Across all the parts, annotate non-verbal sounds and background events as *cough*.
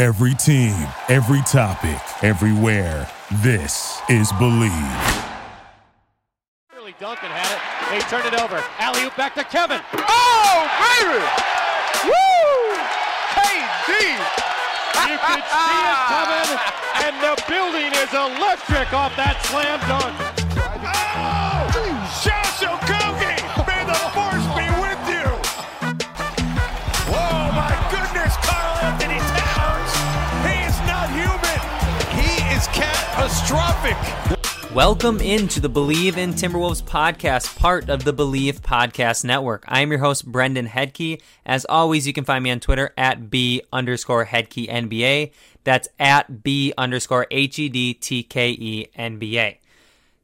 Every team, every topic, everywhere. This is Bleav. Early Duncan had it. They turned it over. Alley oop back to Kevin. Oh, baby! Woo! KD! You can see it coming, *laughs* and the building is electric off that slam dunk. Welcome into the Bleav in Timberwolves podcast, part of the Bleav Podcast Network. I am your host, Brendan Hedtke. As always, you can find me on Twitter at B underscore Hedtke NBA. That's at B underscore H E D T K E NBA.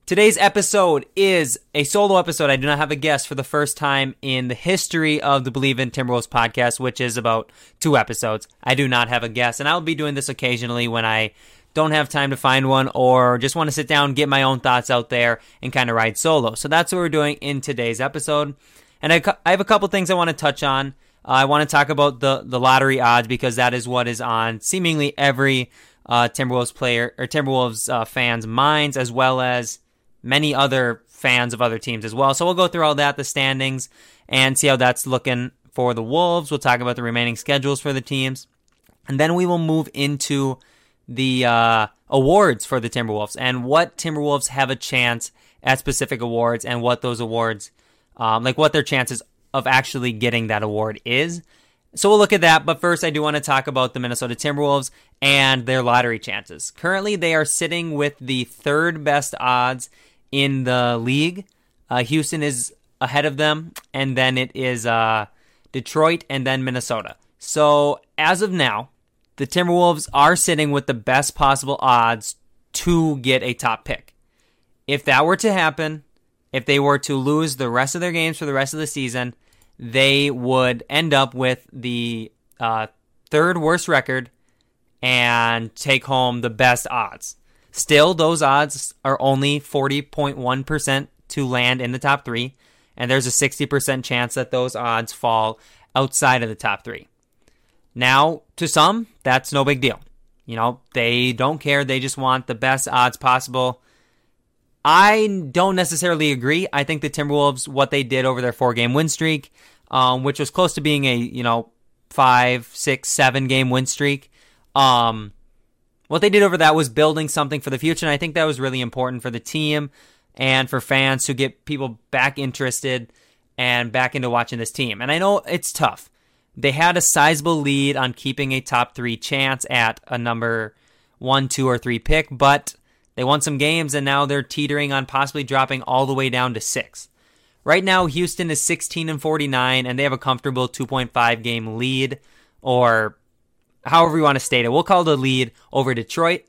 Today's episode is a solo episode. I do not have a guest for the first time in the history of the Bleav in Timberwolves podcast, which is about two episodes. I do not have a guest, and I'll be doing this occasionally when I don't have time to find one or just want to sit down, get my own thoughts out there, and kind of ride solo. So that's what we're doing in today's episode. And I, I have a couple things I want to touch on. Uh, I want to talk about the, the lottery odds because that is what is on seemingly every uh, Timberwolves player or Timberwolves uh, fans' minds, as well as many other fans of other teams as well. So we'll go through all that, the standings, and see how that's looking for the Wolves. We'll talk about the remaining schedules for the teams. And then we will move into the uh, awards for the Timberwolves and what Timberwolves have a chance at specific awards and what those awards, um, like what their chances of actually getting that award is. So we'll look at that. But first, I do want to talk about the Minnesota Timberwolves and their lottery chances. Currently, they are sitting with the third best odds in the league. Uh, Houston is ahead of them, and then it is uh, Detroit and then Minnesota. So as of now, the Timberwolves are sitting with the best possible odds to get a top pick. If that were to happen, if they were to lose the rest of their games for the rest of the season, they would end up with the uh, third worst record and take home the best odds. Still, those odds are only 40.1% to land in the top three, and there's a 60% chance that those odds fall outside of the top three. Now, to some, that's no big deal. You know, they don't care. They just want the best odds possible. I don't necessarily agree. I think the Timberwolves, what they did over their four game win streak, um, which was close to being a, you know, five, six, seven game win streak, um, what they did over that was building something for the future. And I think that was really important for the team and for fans to get people back interested and back into watching this team. And I know it's tough. They had a sizable lead on keeping a top three chance at a number one, two, or three pick, but they won some games and now they're teetering on possibly dropping all the way down to six. Right now, Houston is 16 and 49, and they have a comfortable 2.5 game lead, or however you want to state it. We'll call the lead over Detroit.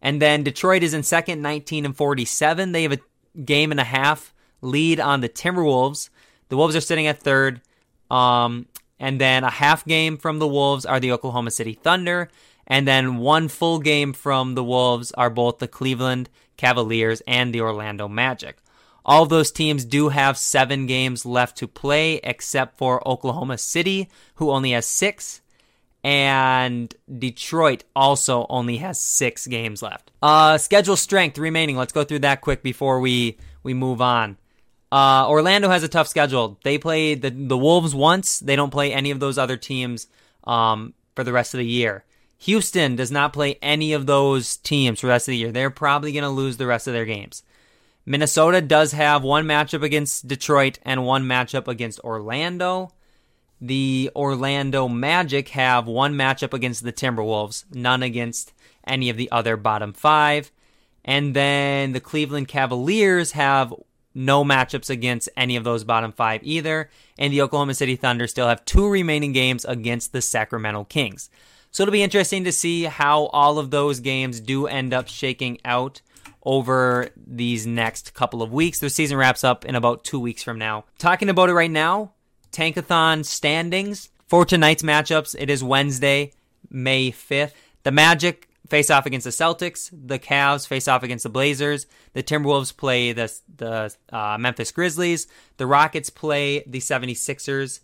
And then Detroit is in second, 19 and 47. They have a game and a half lead on the Timberwolves. The Wolves are sitting at third. Um, and then a half game from the Wolves are the Oklahoma City Thunder. And then one full game from the Wolves are both the Cleveland Cavaliers and the Orlando Magic. All those teams do have seven games left to play, except for Oklahoma City, who only has six. And Detroit also only has six games left. Uh, schedule strength remaining. Let's go through that quick before we, we move on. Uh, Orlando has a tough schedule. They play the, the Wolves once. They don't play any of those other teams um, for the rest of the year. Houston does not play any of those teams for the rest of the year. They're probably going to lose the rest of their games. Minnesota does have one matchup against Detroit and one matchup against Orlando. The Orlando Magic have one matchup against the Timberwolves, none against any of the other bottom five. And then the Cleveland Cavaliers have no matchups against any of those bottom five either. And the Oklahoma City Thunder still have two remaining games against the Sacramento Kings. So it'll be interesting to see how all of those games do end up shaking out over these next couple of weeks. The season wraps up in about two weeks from now. Talking about it right now, Tankathon standings for tonight's matchups. It is Wednesday, May 5th. The Magic face off against the Celtics. The Cavs face off against the Blazers. The Timberwolves play the, the uh, Memphis Grizzlies. The Rockets play the 76ers.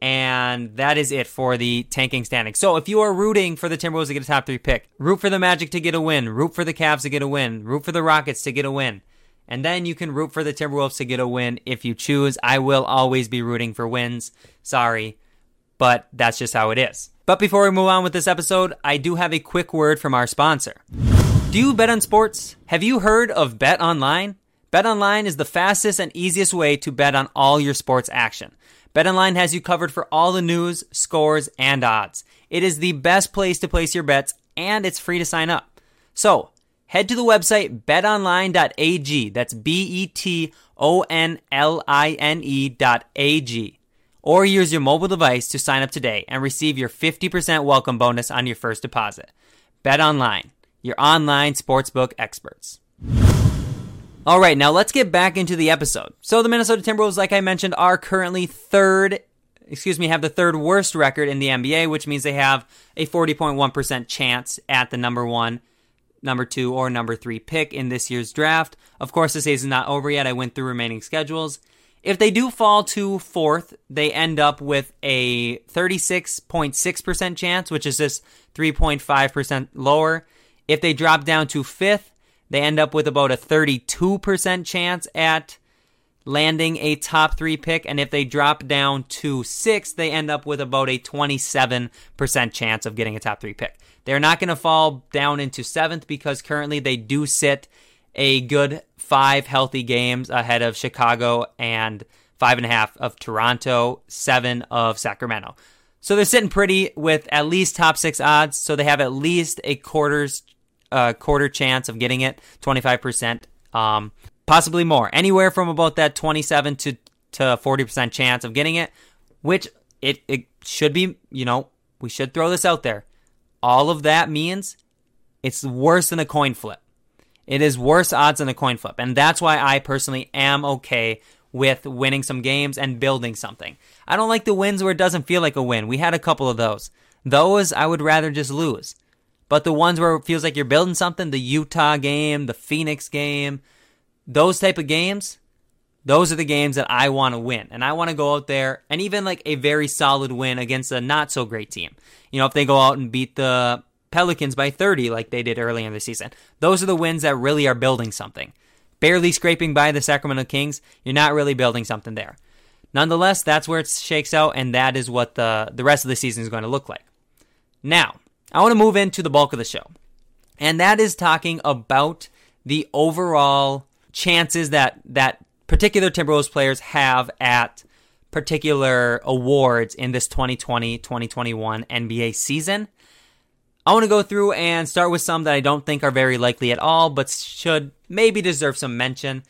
And that is it for the tanking standings. So if you are rooting for the Timberwolves to get a top three pick, root for the Magic to get a win, root for the Cavs to get a win, root for the Rockets to get a win. And then you can root for the Timberwolves to get a win if you choose. I will always be rooting for wins. Sorry, but that's just how it is. But before we move on with this episode, I do have a quick word from our sponsor. Do you bet on sports? Have you heard of Bet Online? Bet Online is the fastest and easiest way to bet on all your sports action. BetOnline has you covered for all the news, scores, and odds. It is the best place to place your bets, and it's free to sign up. So, head to the website betonline.ag. That's B E T O N L I N E dot A G. Or use your mobile device to sign up today and receive your 50% welcome bonus on your first deposit. BetOnline, your online sportsbook experts. All right, now let's get back into the episode. So the Minnesota Timberwolves, like I mentioned, are currently third, excuse me, have the third worst record in the NBA, which means they have a 40.1% chance at the number one, number two, or number three pick in this year's draft. Of course, the season's not over yet. I went through remaining schedules. If they do fall to fourth, they end up with a 36.6% chance, which is just 3.5% lower. If they drop down to fifth, they end up with about a 32% chance at landing a top three pick. And if they drop down to sixth, they end up with about a 27% chance of getting a top three pick. They're not going to fall down into seventh because currently they do sit a good five healthy games ahead of Chicago and five and a half of Toronto, seven of Sacramento. So they're sitting pretty with at least top six odds. So they have at least a quarter's uh, quarter chance of getting it, 25%, um, possibly more. Anywhere from about that 27 to, to 40% chance of getting it, which it, it should be, you know, we should throw this out there. All of that means it's worse than a coin flip. It is worse odds than a coin flip. And that's why I personally am okay with winning some games and building something. I don't like the wins where it doesn't feel like a win. We had a couple of those. Those I would rather just lose. But the ones where it feels like you're building something, the Utah game, the Phoenix game, those type of games, those are the games that I want to win. And I want to go out there and even like a very solid win against a not so great team. You know, if they go out and beat the Pelicans by 30 like they did earlier in the season. Those are the wins that really are building something. Barely scraping by the Sacramento Kings, you're not really building something there. Nonetheless, that's where it shakes out, and that is what the, the rest of the season is going to look like. Now, I want to move into the bulk of the show. And that is talking about the overall chances that that particular Timberwolves players have at particular awards in this 2020-2021 NBA season. I want to go through and start with some that I don't think are very likely at all, but should maybe deserve some mention.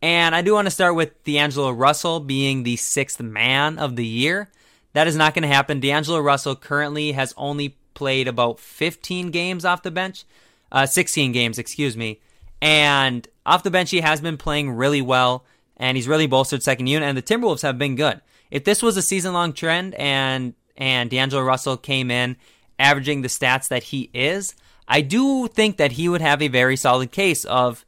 And I do want to start with D'Angelo Russell being the sixth man of the year. That is not going to happen. D'Angelo Russell currently has only played about 15 games off the bench, uh, 16 games, excuse me. And off the bench, he has been playing really well, and he's really bolstered second unit. And the Timberwolves have been good. If this was a season long trend, and and D'Angelo Russell came in averaging the stats that he is, I do think that he would have a very solid case of,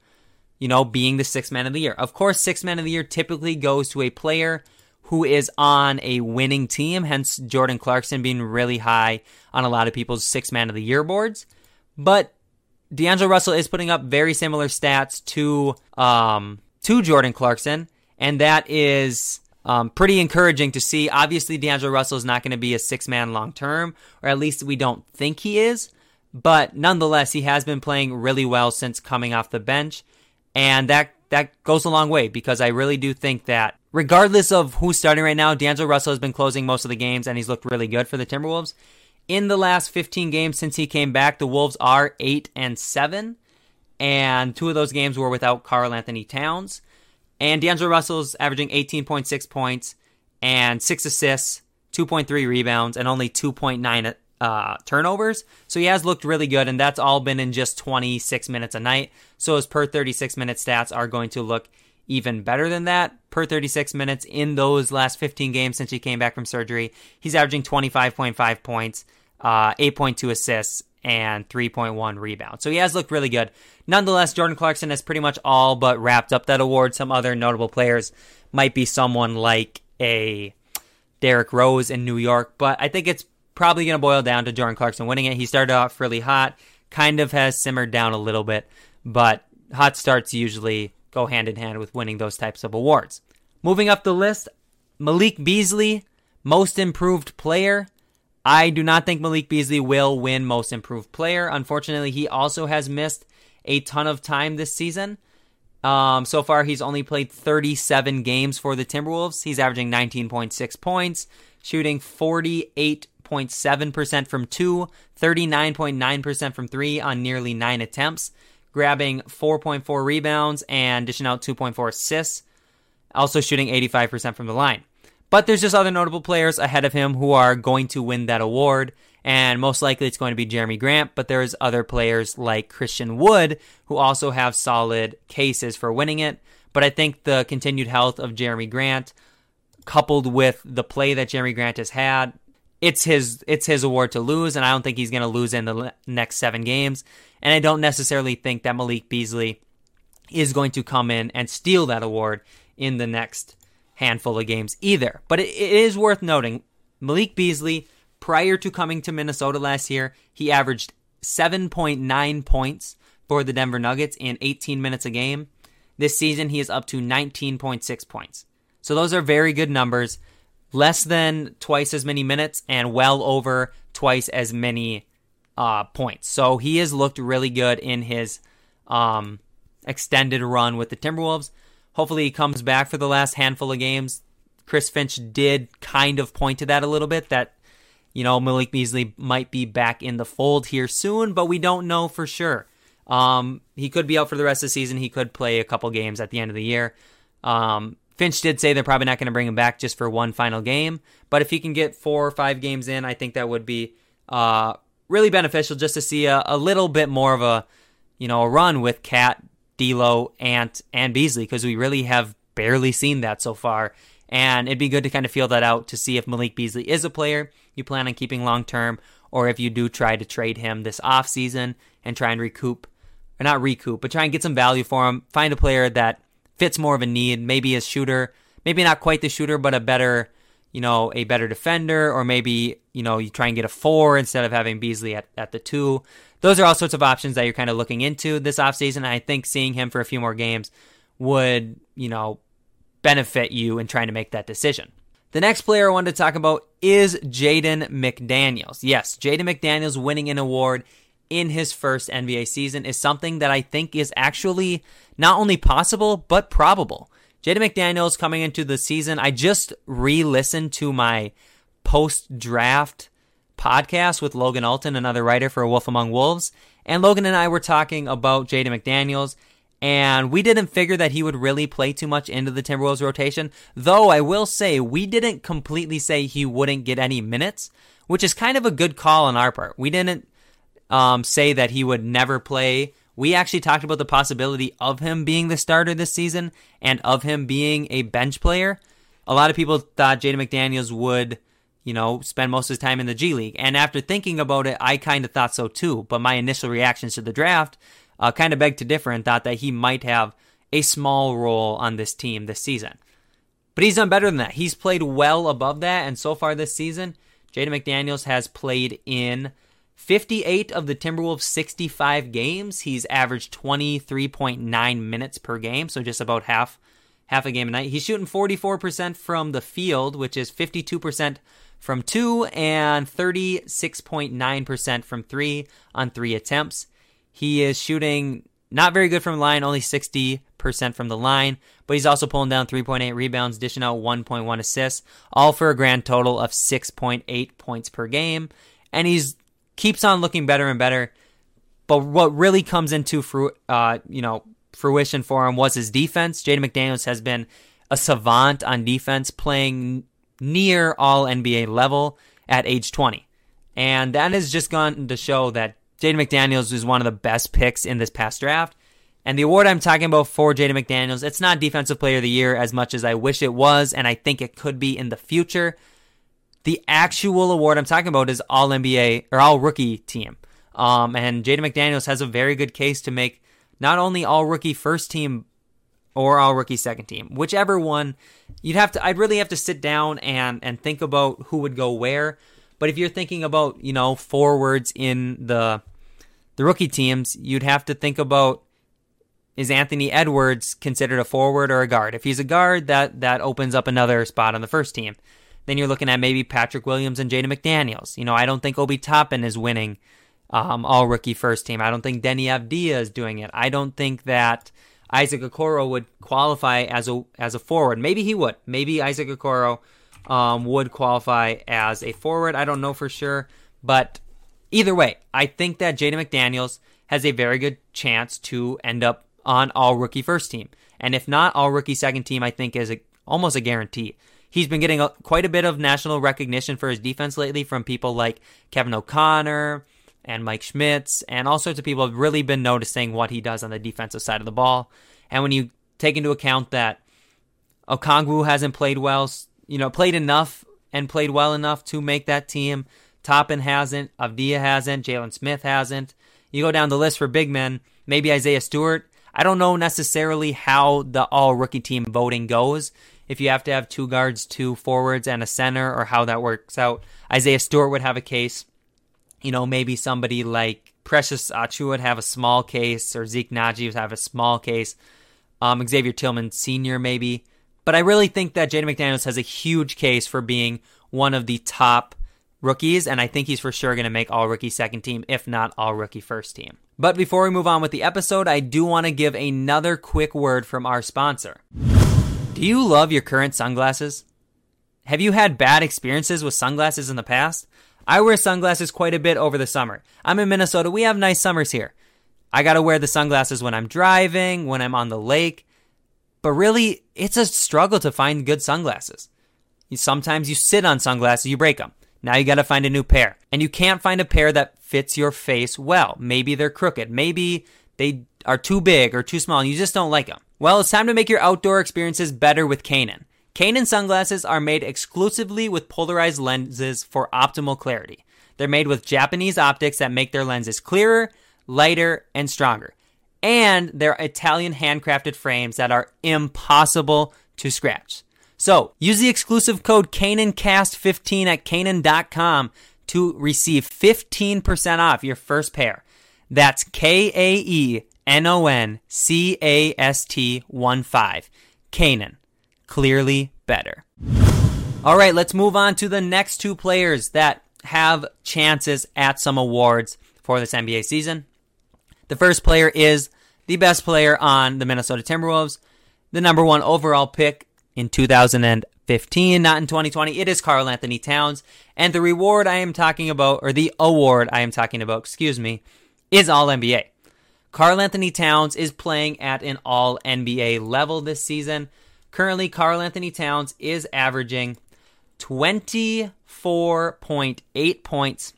you know, being the sixth man of the year. Of course, sixth man of the year typically goes to a player who is on a winning team, hence Jordan Clarkson being really high on a lot of people's six man of the year boards. But D'Angelo Russell is putting up very similar stats to um, to Jordan Clarkson, and that is um, pretty encouraging to see. Obviously, D'Angelo Russell is not going to be a six man long term, or at least we don't think he is. But nonetheless, he has been playing really well since coming off the bench, and that that goes a long way because I really do think that regardless of who's starting right now, D'Angelo Russell has been closing most of the games and he's looked really good for the Timberwolves. In the last 15 games since he came back, the Wolves are 8 and 7, and two of those games were without Karl-Anthony Towns. And D'Angelo Russell's averaging 18.6 points and 6 assists, 2.3 rebounds, and only 2.9 uh, turnovers. So he has looked really good, and that's all been in just 26 minutes a night. So his per 36 minute stats are going to look even better than that. Per 36 minutes in those last 15 games since he came back from surgery, he's averaging 25.5 points, uh, 8.2 assists, and 3.1 rebounds. So he has looked really good. Nonetheless, Jordan Clarkson has pretty much all but wrapped up that award. Some other notable players might be someone like a Derrick Rose in New York, but I think it's probably going to boil down to Jordan Clarkson winning it. He started off really hot, kind of has simmered down a little bit, but hot starts usually go hand in hand with winning those types of awards. Moving up the list, Malik Beasley, most improved player. I do not think Malik Beasley will win most improved player. Unfortunately, he also has missed a ton of time this season. Um, so far, he's only played 37 games for the Timberwolves. He's averaging 19.6 points, shooting 48.7% from two, 39.9% from three on nearly nine attempts, grabbing 4.4 rebounds and dishing out 2.4 assists, also shooting 85% from the line. But there's just other notable players ahead of him who are going to win that award, and most likely it's going to be Jerami Grant, but there's other players like Christian Wood who also have solid cases for winning it. But I think the continued health of Jerami Grant, coupled with the play that Jerami Grant has had, it's his it's his award to lose, and I don't think he's going to lose in the next seven games. And I don't necessarily think that Malik Beasley is going to come in and steal that award in the next handful of games either. But it, it is worth noting Malik Beasley, prior to coming to Minnesota last year, he averaged 7.9 points for the Denver Nuggets in 18 minutes a game. This season, he is up to 19.6 points. So those are very good numbers. Less than twice as many minutes and well over twice as many uh, points. So he has looked really good in his um, extended run with the Timberwolves. Hopefully, he comes back for the last handful of games. Chris Finch did kind of point to that a little bit that, you know, Malik Beasley might be back in the fold here soon, but we don't know for sure. Um, he could be out for the rest of the season. He could play a couple games at the end of the year. Um, Finch did say they're probably not going to bring him back just for one final game, but if he can get four or five games in, I think that would be uh, really beneficial just to see a, a little bit more of a, you know, a run with KAT, D'Lo, Ant, and Beasley because we really have barely seen that so far. And it'd be good to kind of feel that out to see if Malik Beasley is a player you plan on keeping long term, or if you do try to trade him this off season and try and recoup, or not recoup, but try and get some value for him. Find a player that fits more of a need, maybe a shooter, maybe not quite the shooter, but a better, you know, a better defender, or maybe, you know, you try and get a four instead of having Beasley at, at the two those are all sorts of options that you're kind of looking into this offseason. I think seeing him for a few more games would, you know, benefit you in trying to make that decision. The next player I wanted to talk about is Jaden McDaniels. Yes, Jaden McDaniels winning an award in his first NBA season is something that I think is actually not only possible, but probable. Jaden McDaniels coming into the season, I just re listened to my post draft podcast with Logan Alton, another writer for Wolf Among Wolves. And Logan and I were talking about Jaden McDaniels, and we didn't figure that he would really play too much into the Timberwolves rotation. Though I will say, we didn't completely say he wouldn't get any minutes, which is kind of a good call on our part. We didn't um, say that he would never play. We actually talked about the possibility of him being the starter this season and of him being a bench player. A lot of people thought Jaden McDaniels would you know, spend most of his time in the G League. And after thinking about it, I kind of thought so too. But my initial reactions to the draft uh, kind of begged to differ and thought that he might have a small role on this team this season. But he's done better than that. He's played well above that. And so far this season, Jaden McDaniels has played in 58 of the Timberwolves' 65 games. He's averaged 23.9 minutes per game, so just about half half a game a night. He's shooting 44% from the field, which is 52% from two and 36.9% from three on three attempts. He is shooting not very good from the line, only 60% from the line, but he's also pulling down 3.8 rebounds, dishing out 1.1 assists, all for a grand total of 6.8 points per game. And he's keeps on looking better and better. But what really comes into fru- uh, you know fruition for him was his defense. Jaden McDaniels has been a savant on defense, playing near all NBA level at age 20. And that has just gone to show that Jaden McDaniels is one of the best picks in this past draft. And the award I'm talking about for Jaden McDaniels, it's not Defensive Player of the Year as much as I wish it was, and I think it could be in the future. The actual award I'm talking about is All NBA or All Rookie Team. Um, and Jaden McDaniels has a very good case to make not only All Rookie First Team or All Rookie Second Team, whichever one. You'd have to. I'd really have to sit down and and think about who would go where. But if you're thinking about you know forwards in the the rookie teams, you'd have to think about is Anthony Edwards considered a forward or a guard? If he's a guard, that that opens up another spot on the first team. Then you're looking at maybe Patrick Williams and Jaden McDaniels. You know, I don't think Obi Toppin is winning um, all rookie first team. I don't think Deni Avdija is doing it. I don't think that Isaac Okoro would qualify as a as a forward. Maybe he would. Maybe Isaac Okoro um, would qualify as a forward. I don't know for sure, but either way, I think that Jaden McDaniels has a very good chance to end up on all rookie first team. And if not all rookie second team, I think is a, almost a guarantee. He's been getting a, quite a bit of national recognition for his defense lately from people like Kevin O'Connor and Mike Schmitz, and all sorts of people have really been noticing what he does on the defensive side of the ball. And when you take into account that Okongwu hasn't played well, you know, played enough and played well enough to make that team. Toppin hasn't, Avdija hasn't, Jalen Smith hasn't. You go down the list for big men, maybe Isaiah Stewart I don't know necessarily how the all rookie team voting goes. If you have to have two guards, two forwards, and a center, or how that works out. Isaiah Stewart would have a case. You know, maybe somebody like Precious Achu would have a small case, or Zeke Nnaji would have a small case. Um, Xavier Tillman Sr., maybe. But I really think that Jaden McDaniels has a huge case for being one of the top rookies, and I think he's for sure going to make all rookie second team, if not all rookie first team. But before we move on with the episode, I do want to give another quick word from our sponsor. Do you love your current sunglasses? Have you had bad experiences with sunglasses in the past? I wear sunglasses quite a bit over the summer. I'm in Minnesota. We have nice summers here. I got to wear the sunglasses when I'm driving, when I'm on the lake. But really, it's a struggle to find good sunglasses. Sometimes you sit on sunglasses, you break them. Now you got to find a new pair. And you can't find a pair that fits your face well. Maybe they're crooked. Maybe they are too big or too small and you just don't like them. Well, it's time to make your outdoor experiences better with Kaenon. Kaenon sunglasses are made exclusively with polarized lenses for optimal clarity. They're made with Japanese optics that make their lenses clearer, lighter, and stronger. And they're Italian handcrafted frames that are impossible to scratch. So use the exclusive code KaenonCast15 at Kaenon.com to receive 15% off your first pair. That's K A E N O N C A S T 1 5. Kaenon. Clearly better. All right, let's move on to the next two players that have chances at some awards for this NBA season. The first player is the best player on the Minnesota Timberwolves, the number one overall pick in 2015, not in 2020. It is Karl Anthony Towns. And the reward I am talking about, or the award I am talking about, excuse me, is All NBA. Karl Anthony Towns is playing at an All NBA level this season. Currently, Karl Anthony Towns is averaging 24.8 points,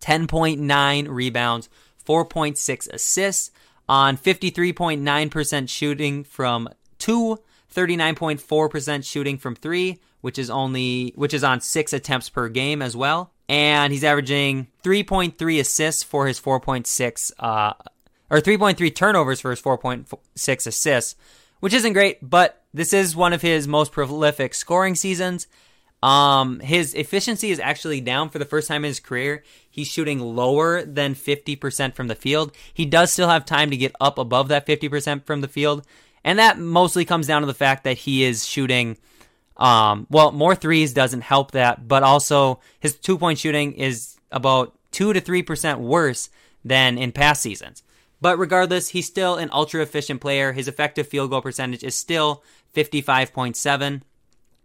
10.9 rebounds, 4.6 assists on 53.9% shooting from two 39.4% shooting from 3, which is only which is on 6 attempts per game as well. And he's averaging 3.3 assists for his 4.6 uh or 3.3 turnovers for his 4.6 assists, which isn't great, but this is one of his most prolific scoring seasons. Um, his efficiency is actually down for the first time in his career. He's shooting lower than 50% from the field. He does still have time to get up above that 50% from the field, and that mostly comes down to the fact that he is shooting, um, well, more threes doesn't help that, but also his two point shooting is about 2 to 3% worse than in past seasons. But regardless, he's still an ultra efficient player. His effective field goal percentage is still 55.7.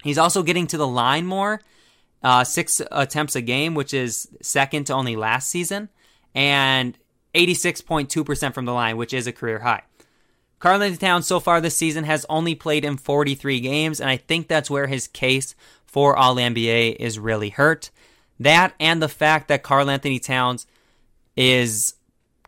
He's also getting to the line more, uh, six attempts a game, which is second to only last season, and 86.2% from the line, which is a career high. Karl Towns so far this season has only played in 43 games, and I think that's where his case for All NBA is really hurt. That and the fact that Karl Anthony Towns is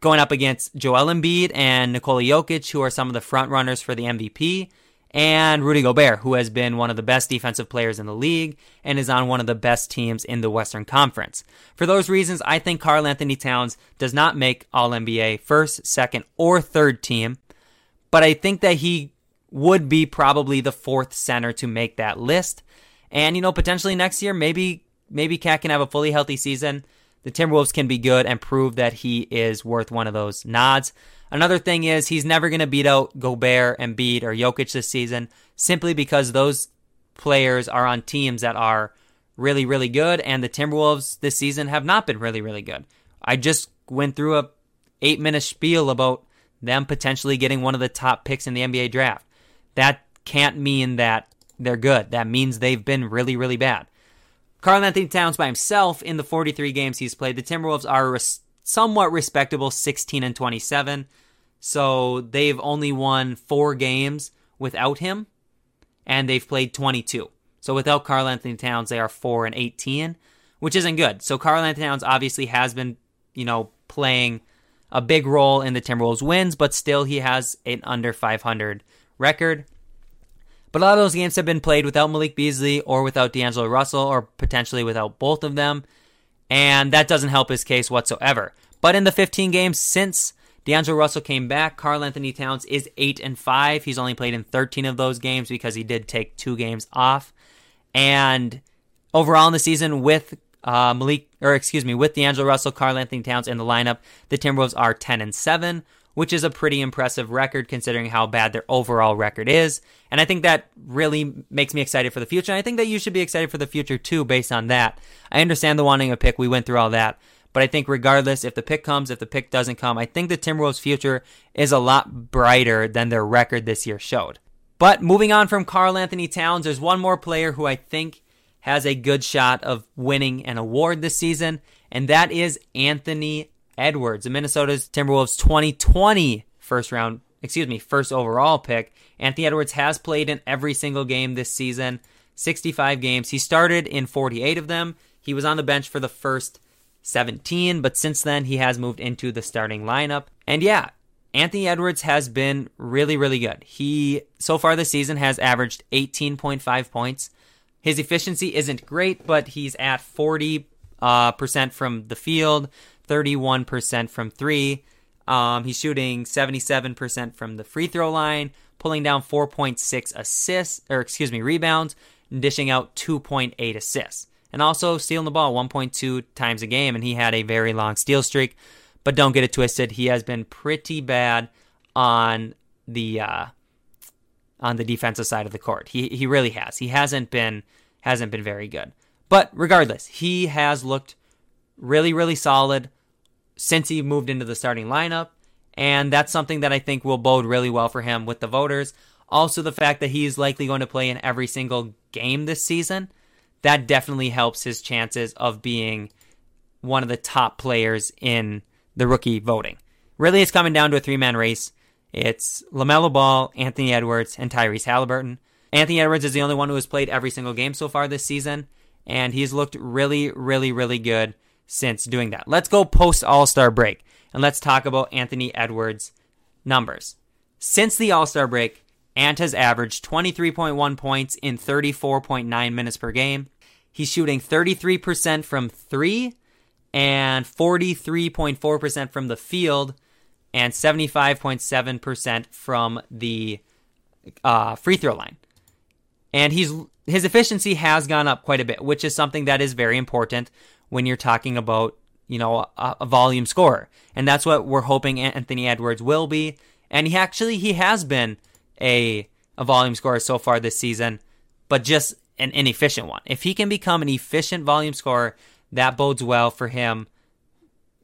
going up against Joel Embiid and Nikola Jokic, who are some of the front runners for the MVP, and Rudy Gobert, who has been one of the best defensive players in the league and is on one of the best teams in the Western Conference. For those reasons, I think Karl Anthony Towns does not make All NBA first, second, or third team, but I think that he would be probably the fourth center to make that list. And you know, potentially next year, maybe maybe KAT can have a fully healthy season. The Timberwolves can be good and prove that he is worth one of those nods. Another thing is he's never going to beat out Gobert and Embiid or Jokic this season simply because those players are on teams that are really, really good, and the Timberwolves this season have not been really, really good. I just went through a eight minute spiel about them potentially getting one of the top picks in the NBA draft. That can't mean that they're good. That means they've been really, really bad. Karl Anthony Towns by himself in the 43 games he's played, the Timberwolves are res- somewhat respectable 16 and 27. So they've only won four games without him, and they've played 22. So without Karl Anthony Towns, they are 4 and 18, which isn't good. So Karl Anthony Towns obviously has been, you know, playing a big role in the Timberwolves wins, but still he has an under 500 record. But a lot of those games have been played without Malik Beasley or without D'Angelo Russell or potentially without both of them. And that doesn't help his case whatsoever. But in the 15 games since D'Angelo Russell came back, Karl Anthony Towns is 8 and 5. He's only played in 13 of those games because he did take two games off. And overall in the season with uh, Malik, or excuse me, with D'Angelo Russell, Karl Anthony Towns in the lineup, the Timberwolves are 10 and 7, which is a pretty impressive record considering how bad their overall record is. And I think that really makes me excited for the future. And I think that you should be excited for the future too, based on that. I understand the wanting a pick. We went through all that. But I think regardless, if the pick comes, if the pick doesn't come, I think the Timberwolves' future is a lot brighter than their record this year showed. But moving on from Karl Anthony Towns, there's one more player who I think has a good shot of winning an award this season, and that is Anthony Edwards, the Minnesota's Timberwolves 2020 first round, excuse me, first overall pick. Anthony Edwards has played in every single game this season, 65 games. He started in 48 of them. He was on the bench for the first 17, but since then he has moved into the starting lineup. And yeah, Anthony Edwards has been really, really good. He, so far this season, has averaged 18.5 points. His efficiency isn't great, but he's at 40 uh, percent from the field, 31% from three. Um, he's shooting 77% from the free throw line, pulling down 4.6 assists, or excuse me, rebounds, and dishing out 2.8 assists. And also stealing the ball 1.2 times a game, and he had a very long steal streak. But don't get it twisted, he has been pretty bad on the uh, on the defensive side of the court. He he really has. He hasn't been hasn't been very good. But regardless, he has looked really really solid since he moved into the starting lineup. And that's something that I think will bode really well for him with the voters. Also, the fact that he's likely going to play in every single game this season, that definitely helps his chances of being one of the top players in the rookie voting. Really, it's coming down to a three man race. It's LaMelo Ball, Anthony Edwards, and Tyrese Halliburton. Anthony Edwards is the only one who has played every single game so far this season, and he's looked really, really, really good since doing that. Let's go post All Star break and let's talk about Anthony Edwards' numbers. Since the All Star break, Ant has averaged 23.1 points in 34.9 minutes per game. He's shooting 33% from three and 43.4% from the field and 75.7% from the uh, free throw line. And he's his efficiency has gone up quite a bit, which is something that is very important when you're talking about, you know, a, a volume scorer. And that's what we're hoping Anthony Edwards will be. And he actually he has been a a volume scorer so far this season, but just an inefficient one. If he can become an efficient volume scorer, that bodes well for him.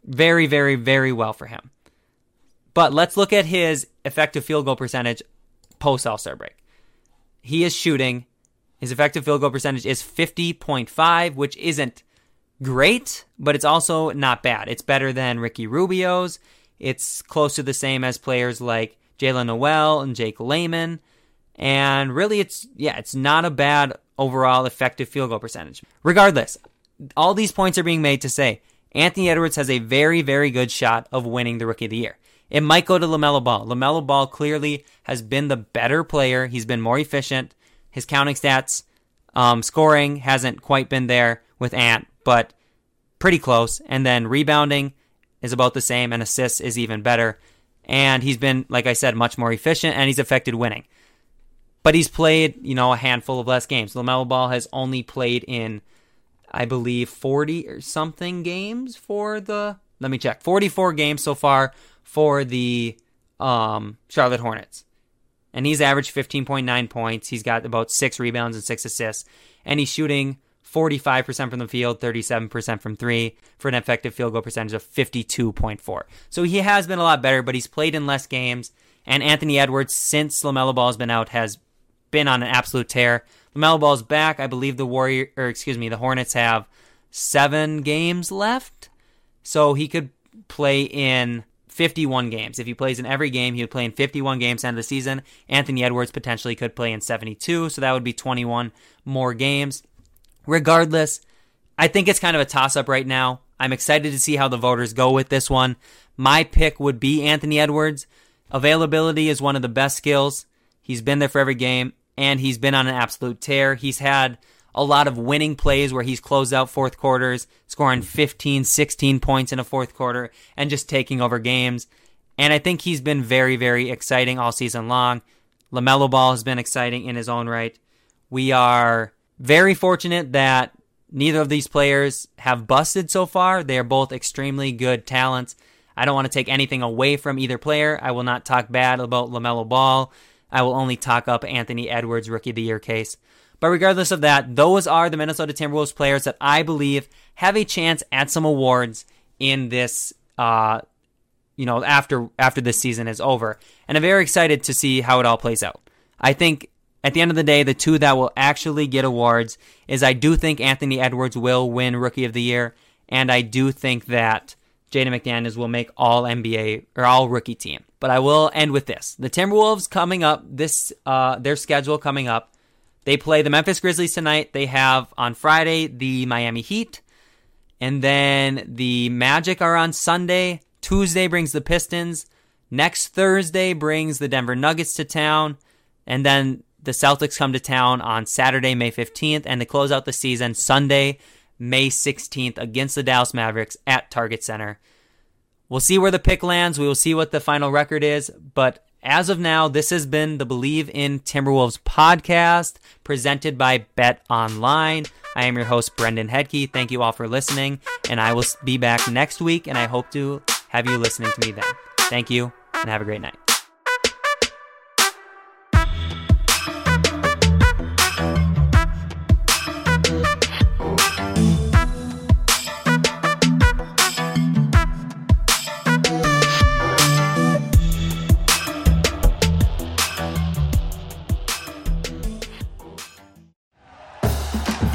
Very, very, very well for him. But let's look at his effective field goal percentage post All Star break. He is shooting, his effective field goal percentage is 50.5, which isn't great, but it's also not bad. It's better than Ricky Rubio's. It's close to the same as players like Jaylen Nowell and Jake Layman. And really, it's, yeah, it's not a bad overall effective field goal percentage. Regardless, all these points are being made to say Anthony Edwards has a very, very good shot of winning the Rookie of the Year. It might go to LaMelo Ball. LaMelo Ball clearly has been the better player. He's been more efficient. His counting stats, um, scoring hasn't quite been there with Ant, but pretty close. And then rebounding is about the same, and assists is even better. And he's been, like I said, much more efficient, and he's affected winning. But he's played, you know, a handful of less games. LaMelo Ball has only played in, I believe, 40 or something games for the, let me check, 44 games so far for the um, Charlotte Hornets. And he's averaged 15.9 points. He's got about six rebounds and six assists. And he's shooting 45% from the field, 37% from three, for an effective field goal percentage of 52.4. So he has been a lot better, but he's played in less games. And Anthony Edwards, since LaMelo Ball has been out, has been on an absolute tear. LaMelo Ball's back. I believe the Warrior, or excuse me, the Hornets have seven games left. So he could play in 51 games. If he plays in every game, he would play in 51 games end of the season. Anthony Edwards potentially could play in 72, so that would be 21 more games. Regardless, I think it's kind of a toss up right now. I'm excited to see how the voters go with this one. My pick would be Anthony Edwards. Availability is one of the best skills. He's been there for every game, and he's been on an absolute tear. He's had a lot of winning plays where he's closed out fourth quarters, scoring 15, 16 points in a fourth quarter, and just taking over games. And I think he's been very, very exciting all season long. LaMelo Ball has been exciting in his own right. We are very fortunate that neither of these players have busted so far. They are both extremely good talents. I don't want to take anything away from either player. I will not talk bad about LaMelo Ball. I will only talk up Anthony Edwards' Rookie of the Year case. But regardless of that, those are the Minnesota Timberwolves players that I believe have a chance at some awards in this, uh, you know, after after this season is over. And I'm very excited to see how it all plays out. I think at the end of the day, the two that will actually get awards is I do think Anthony Edwards will win Rookie of the Year, and I do think that Jaden McDaniels will make all NBA or all rookie team. But I will end with this: the Timberwolves coming up, this uh, their schedule coming up they play the Memphis Grizzlies tonight. They have on Friday the Miami Heat. And then the Magic are on Sunday. Tuesday brings the Pistons. Next Thursday brings the Denver Nuggets to town. And then the Celtics come to town on Saturday, May 15th. And to close out the season, Sunday, May 16th against the Dallas Mavericks at Target Center. We'll see where the pick lands. We will see what the final record is. But as of now, this has been the Bleav in Timberwolves podcast presented by Bet Online. I am your host, Brendan Hedtke. Thank you all for listening, and I will be back next week, and I hope to have you listening to me then. Thank you, and have a great night.